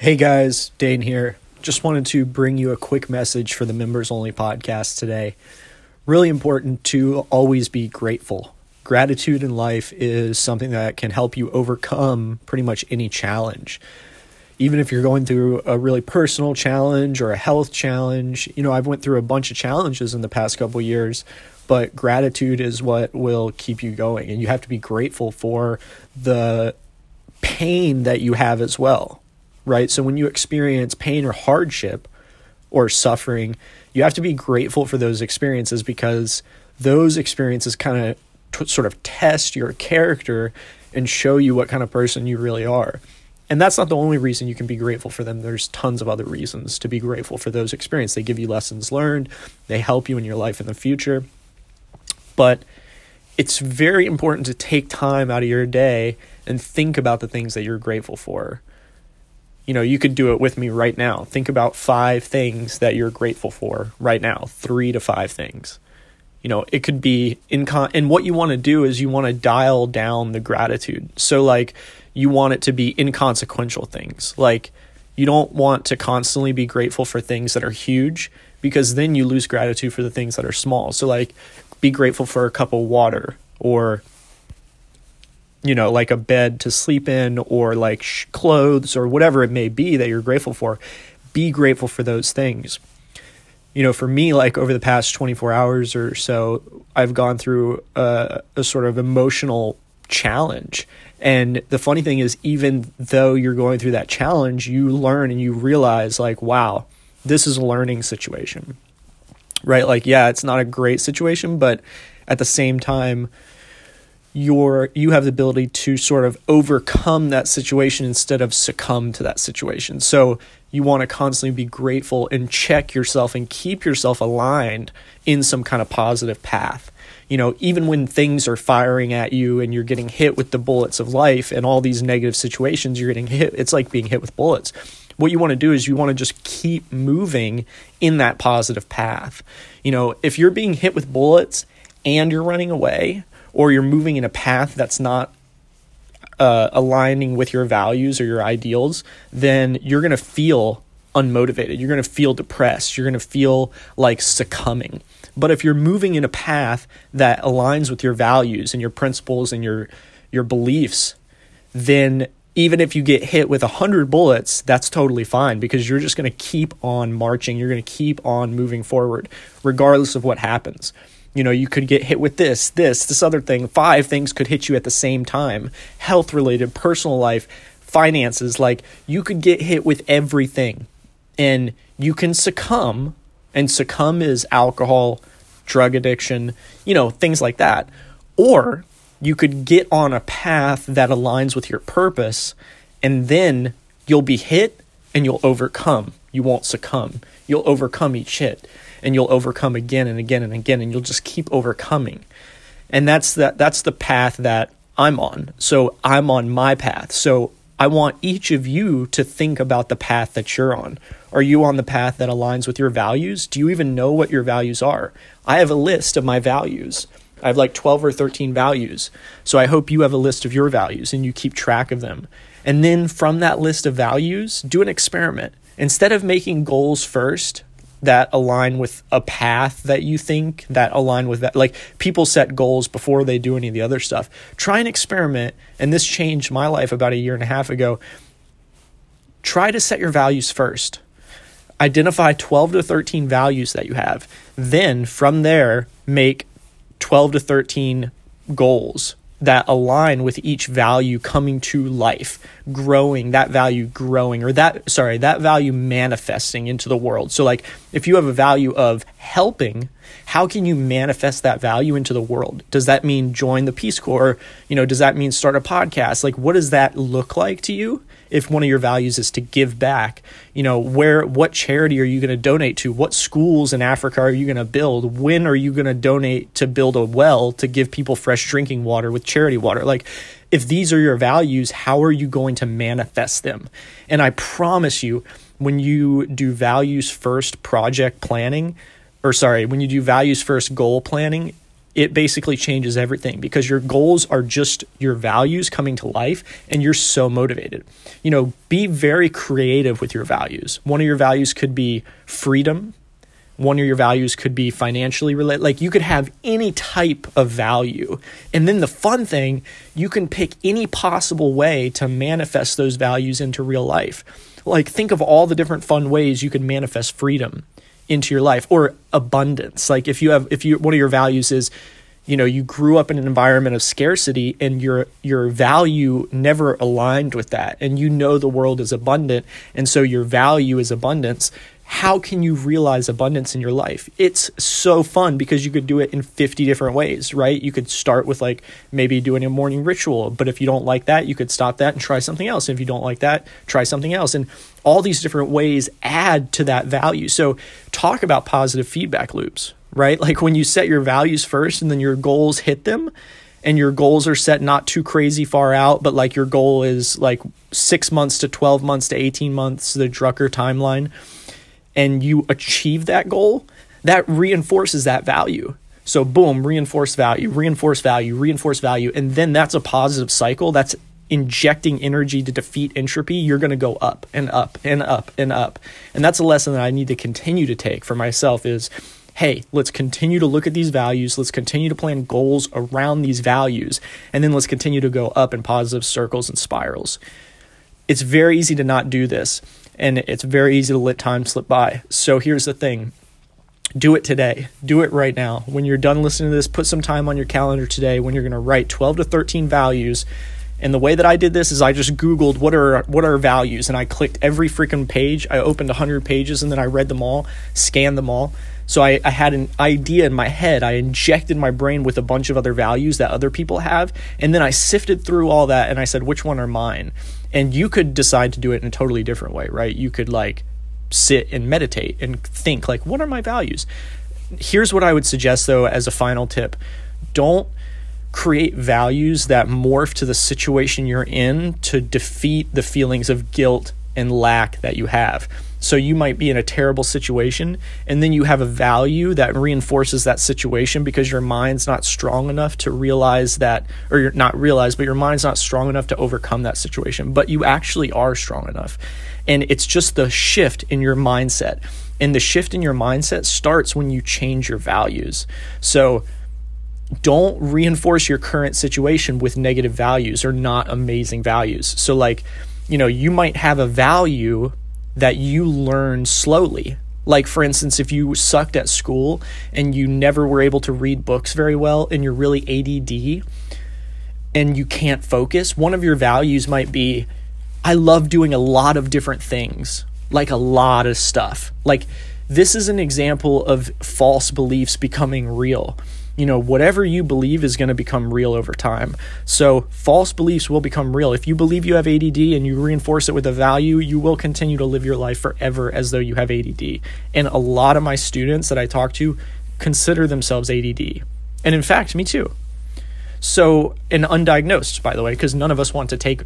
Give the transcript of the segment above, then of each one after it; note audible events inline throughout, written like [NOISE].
Hey guys, Dain here. Just wanted to bring you a quick message for the members only podcast today. Really important to always be grateful. Gratitude in life is something that can help you overcome pretty much any challenge. Even if you're going through a really personal challenge or a health challenge, you know, I've went through a bunch of challenges in the past couple years, but gratitude is what will keep you going and you have to be grateful for the pain that you have as well right? So when you experience pain or hardship or suffering, you have to be grateful for those experiences because those experiences kind of t- sort of test your character and show you what kind of person you really are. And that's not the only reason you can be grateful for them. There's tons of other reasons to be grateful for those experiences. They give you lessons learned, they help you in your life in the future. But it's very important to take time out of your day and think about the things that you're grateful for you know, you could do it with me right now. Think about five things that you're grateful for right now, three to five things. You know, it could be in con- and what you want to do is you want to dial down the gratitude. So like you want it to be inconsequential things. Like you don't want to constantly be grateful for things that are huge because then you lose gratitude for the things that are small. So like be grateful for a cup of water or you know, like a bed to sleep in or like sh- clothes or whatever it may be that you're grateful for, be grateful for those things. You know, for me, like over the past 24 hours or so, I've gone through a, a sort of emotional challenge. And the funny thing is, even though you're going through that challenge, you learn and you realize, like, wow, this is a learning situation, right? Like, yeah, it's not a great situation, but at the same time, you're you have the ability to sort of overcome that situation instead of succumb to that situation. So you want to constantly be grateful and check yourself and keep yourself aligned in some kind of positive path. You know, even when things are firing at you and you're getting hit with the bullets of life and all these negative situations, you're getting hit. It's like being hit with bullets. What you want to do is you want to just keep moving in that positive path. You know, if you're being hit with bullets and you're running away, or you're moving in a path that's not uh, aligning with your values or your ideals, then you're going to feel unmotivated. You're going to feel depressed. You're going to feel like succumbing. But if you're moving in a path that aligns with your values and your principles and your your beliefs, then even if you get hit with a hundred bullets, that's totally fine because you're just going to keep on marching. You're going to keep on moving forward, regardless of what happens you know, you could get hit with this, this, this other thing. Five things could hit you at the same time health related, personal life, finances. Like, you could get hit with everything and you can succumb. And succumb is alcohol, drug addiction, you know, things like that. Or you could get on a path that aligns with your purpose and then you'll be hit and you'll overcome. You won't succumb. You'll overcome each hit and you'll overcome again and again and again and you'll just keep overcoming. And that's that that's the path that I'm on. So I'm on my path. So I want each of you to think about the path that you're on. Are you on the path that aligns with your values? Do you even know what your values are? I have a list of my values. I have like 12 or 13 values. So I hope you have a list of your values and you keep track of them. And then from that list of values, do an experiment. Instead of making goals first, that align with a path that you think that align with that like people set goals before they do any of the other stuff try and experiment and this changed my life about a year and a half ago. Try to set your values first. Identify 12 to 13 values that you have. Then from there make 12 to 13 goals that align with each value coming to life, growing, that value growing, or that, sorry, that value manifesting into the world. So, like, if you have a value of helping, how can you manifest that value into the world? Does that mean join the Peace Corps? You know, does that mean start a podcast? Like, what does that look like to you? If one of your values is to give back you know where what charity are you going to donate to? What schools in africa are you going to build? When are you going to donate to build a well to give people fresh drinking water with charity water? Like if these are your values how are you going to manifest them? And i promise you when you do values first project planning or sorry when you do values first goal planning it basically changes everything because your goals are just your values coming to life and you're so motivated. You know, be very creative with your values. One of your values could be freedom. One of your values could be financially related. Like you could have any type of value. And then the fun thing, you can pick any possible way to manifest those values into real life. Like think of all the different fun ways you can manifest freedom into your life or abundance. Like if you have if you one of your values is you know you grew up in an environment of scarcity and your your value never aligned with that and you know the world is abundant and so your value is abundance how can you realize abundance in your life? It's so fun because you could do it in 50 different ways, right? You could start with like maybe doing a morning ritual, but if you don't like that, you could stop that and try something else. And if you don't like that, try something else. And all these different ways add to that value. So talk about positive feedback loops, right? [LAUGHS] Like when you set your values first and then your goals hit them, and your goals are set not too crazy far out, but like your goal is like six months to 12 months to 18 months, the Drucker timeline and you achieve that goal, that reinforces that value. So, boom, reinforce value, reinforce value, reinforce value. And then that's a positive cycle. That's injecting energy to defeat entropy. You're going to go up and up and up and up. And that's a lesson that I need to continue to take for myself is hey, let's continue to look at these values. Let's continue to plan goals around these values. And then let's continue to go up in positive circles and spirals. It's very easy to not do this and it's very easy to let time slip by. So here's the thing do it today. Do it right now. When you're done listening to this, put some time on your calendar today when you're going to write 12 to 13 values. And the way that I did this is I just Googled what are what are values, and I clicked every freaking page. I opened 100 pages, and then I read them all, scanned them all. So I, I had an idea in my head. I injected my brain with a bunch of other values that other people have, and then I sifted through all that, and I said, which one are mine? and you could decide to do it in a totally different way right you could like sit and meditate and think like what are my values here's what i would suggest though as a final tip don't create values that morph to the situation you're in to defeat the feelings of guilt and lack that you have so you might be in a terrible situation, and then you have a value that reinforces that situation because your mind's not strong enough to realize that, or you're not realize, but your mind's not strong enough to overcome that situation. But you actually are strong enough. And it's just the shift in your mindset. And the shift in your mindset starts when you change your values. So, don't reinforce your current situation with negative values or not amazing values. So, like, you know, you might have a value that you learn slowly. Like, for instance, if you sucked at school and you never were able to read books very well and you're really ADD and you can't focus, one of your values might be I love doing a lot of different things, like a lot of stuff. Like, this is an example of false beliefs becoming real you know, whatever you believe is going to become real over time. So false beliefs will become real. If you believe you have ADD and you reinforce it with a value, you will continue to live your life forever as though you have ADD. And a lot of my students that I talk to consider themselves ADD. And in fact, me too. So, and undiagnosed, by the way, because none of us want to take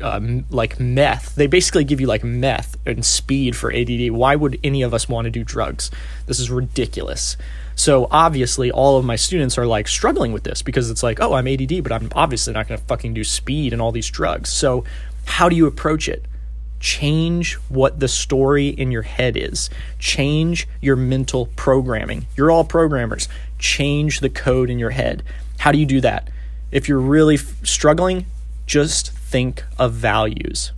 um, like meth. They basically give you like meth and speed for ADD. Why would any of us want to do drugs? This is ridiculous. So obviously, all of my students are like struggling with this because it's like, oh, I'm ADD, but I'm obviously not going to fucking do speed and all these drugs. So, how do you approach it? Change what the story in your head is. Change your mental programming. You're all programmers. Change the code in your head. How do you do that? If you're really f- struggling, just think of values.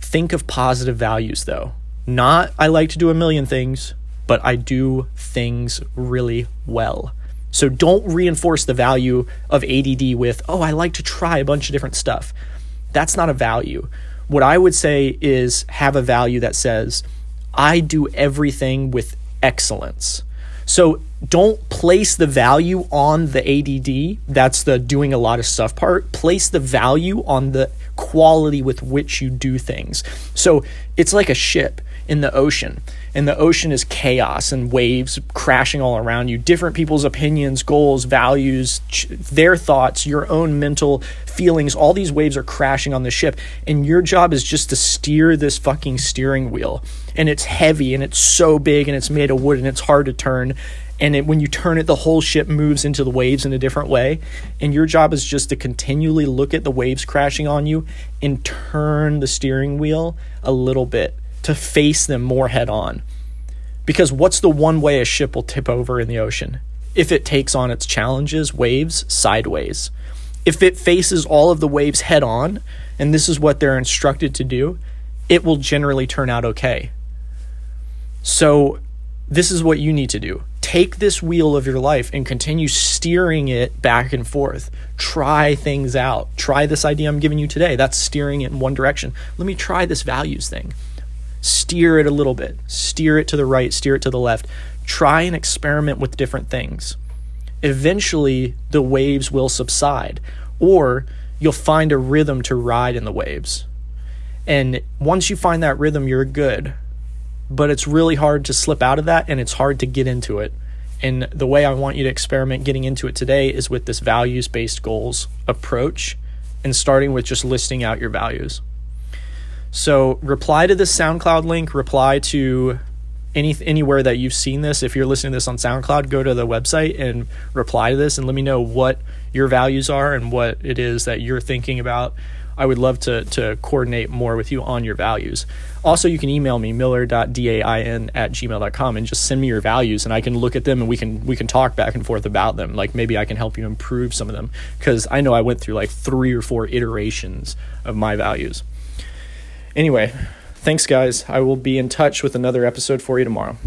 Think of positive values, though. Not, I like to do a million things but I do things really well. So don't reinforce the value of ADD with, oh, I like to try a bunch of different stuff. That's not a value. What I would say is have a value that says, I do everything with excellence. So don't place the value on the ADD. That's the doing a lot of stuff part. Place the value on the quality with which you do things. So it's like a ship in the ocean. And the ocean is chaos and waves crashing all around you. Different people's opinions goals values their thoughts your own mental feelings. All these waves are crashing on the ship. And your job is just to steer this fucking steering wheel. And it's heavy and it's so big and it's made of wood and it's hard to turn. And it, when you turn it the whole ship moves into the waves in a different way. And your job is just to continually look at the waves crashing on you and turn the steering wheel a little bit to face them more head on because what's the one way a ship will tip over in the ocean if it takes on its challenges waves sideways if it faces all of the waves head on and this is what they're instructed to do it will generally turn out okay so this is what you need to do take this wheel of your life and continue steering it back and forth. Try things out. Try this idea I'm giving you today. That's steering it in one direction. Let me try this values thing. Steer it a little bit. Steer it to the right, steer it to the left. Try and experiment with different things. Eventually, the waves will subside, or you'll find a rhythm to ride in the waves. And once you find that rhythm, you're good but it's really hard to slip out of that and it's hard to get into it. And the way I want you to experiment getting into it today is with this values based goals approach and starting with just listing out your values. So reply to this SoundCloud link, reply to any anywhere that you've seen this. If you're listening to this on SoundCloud, go to the website and reply to this and let me know what your values are and what it is that you're thinking about I would love to, to coordinate more with you on your values. Also, you can email me, miller.dain at gmail.com, and just send me your values, and I can look at them and we can we can talk back and forth about them. Like maybe I can help you improve some of them because I know I went through like three or four iterations of my values. Anyway, thanks, guys. I will be in touch with another episode for you tomorrow.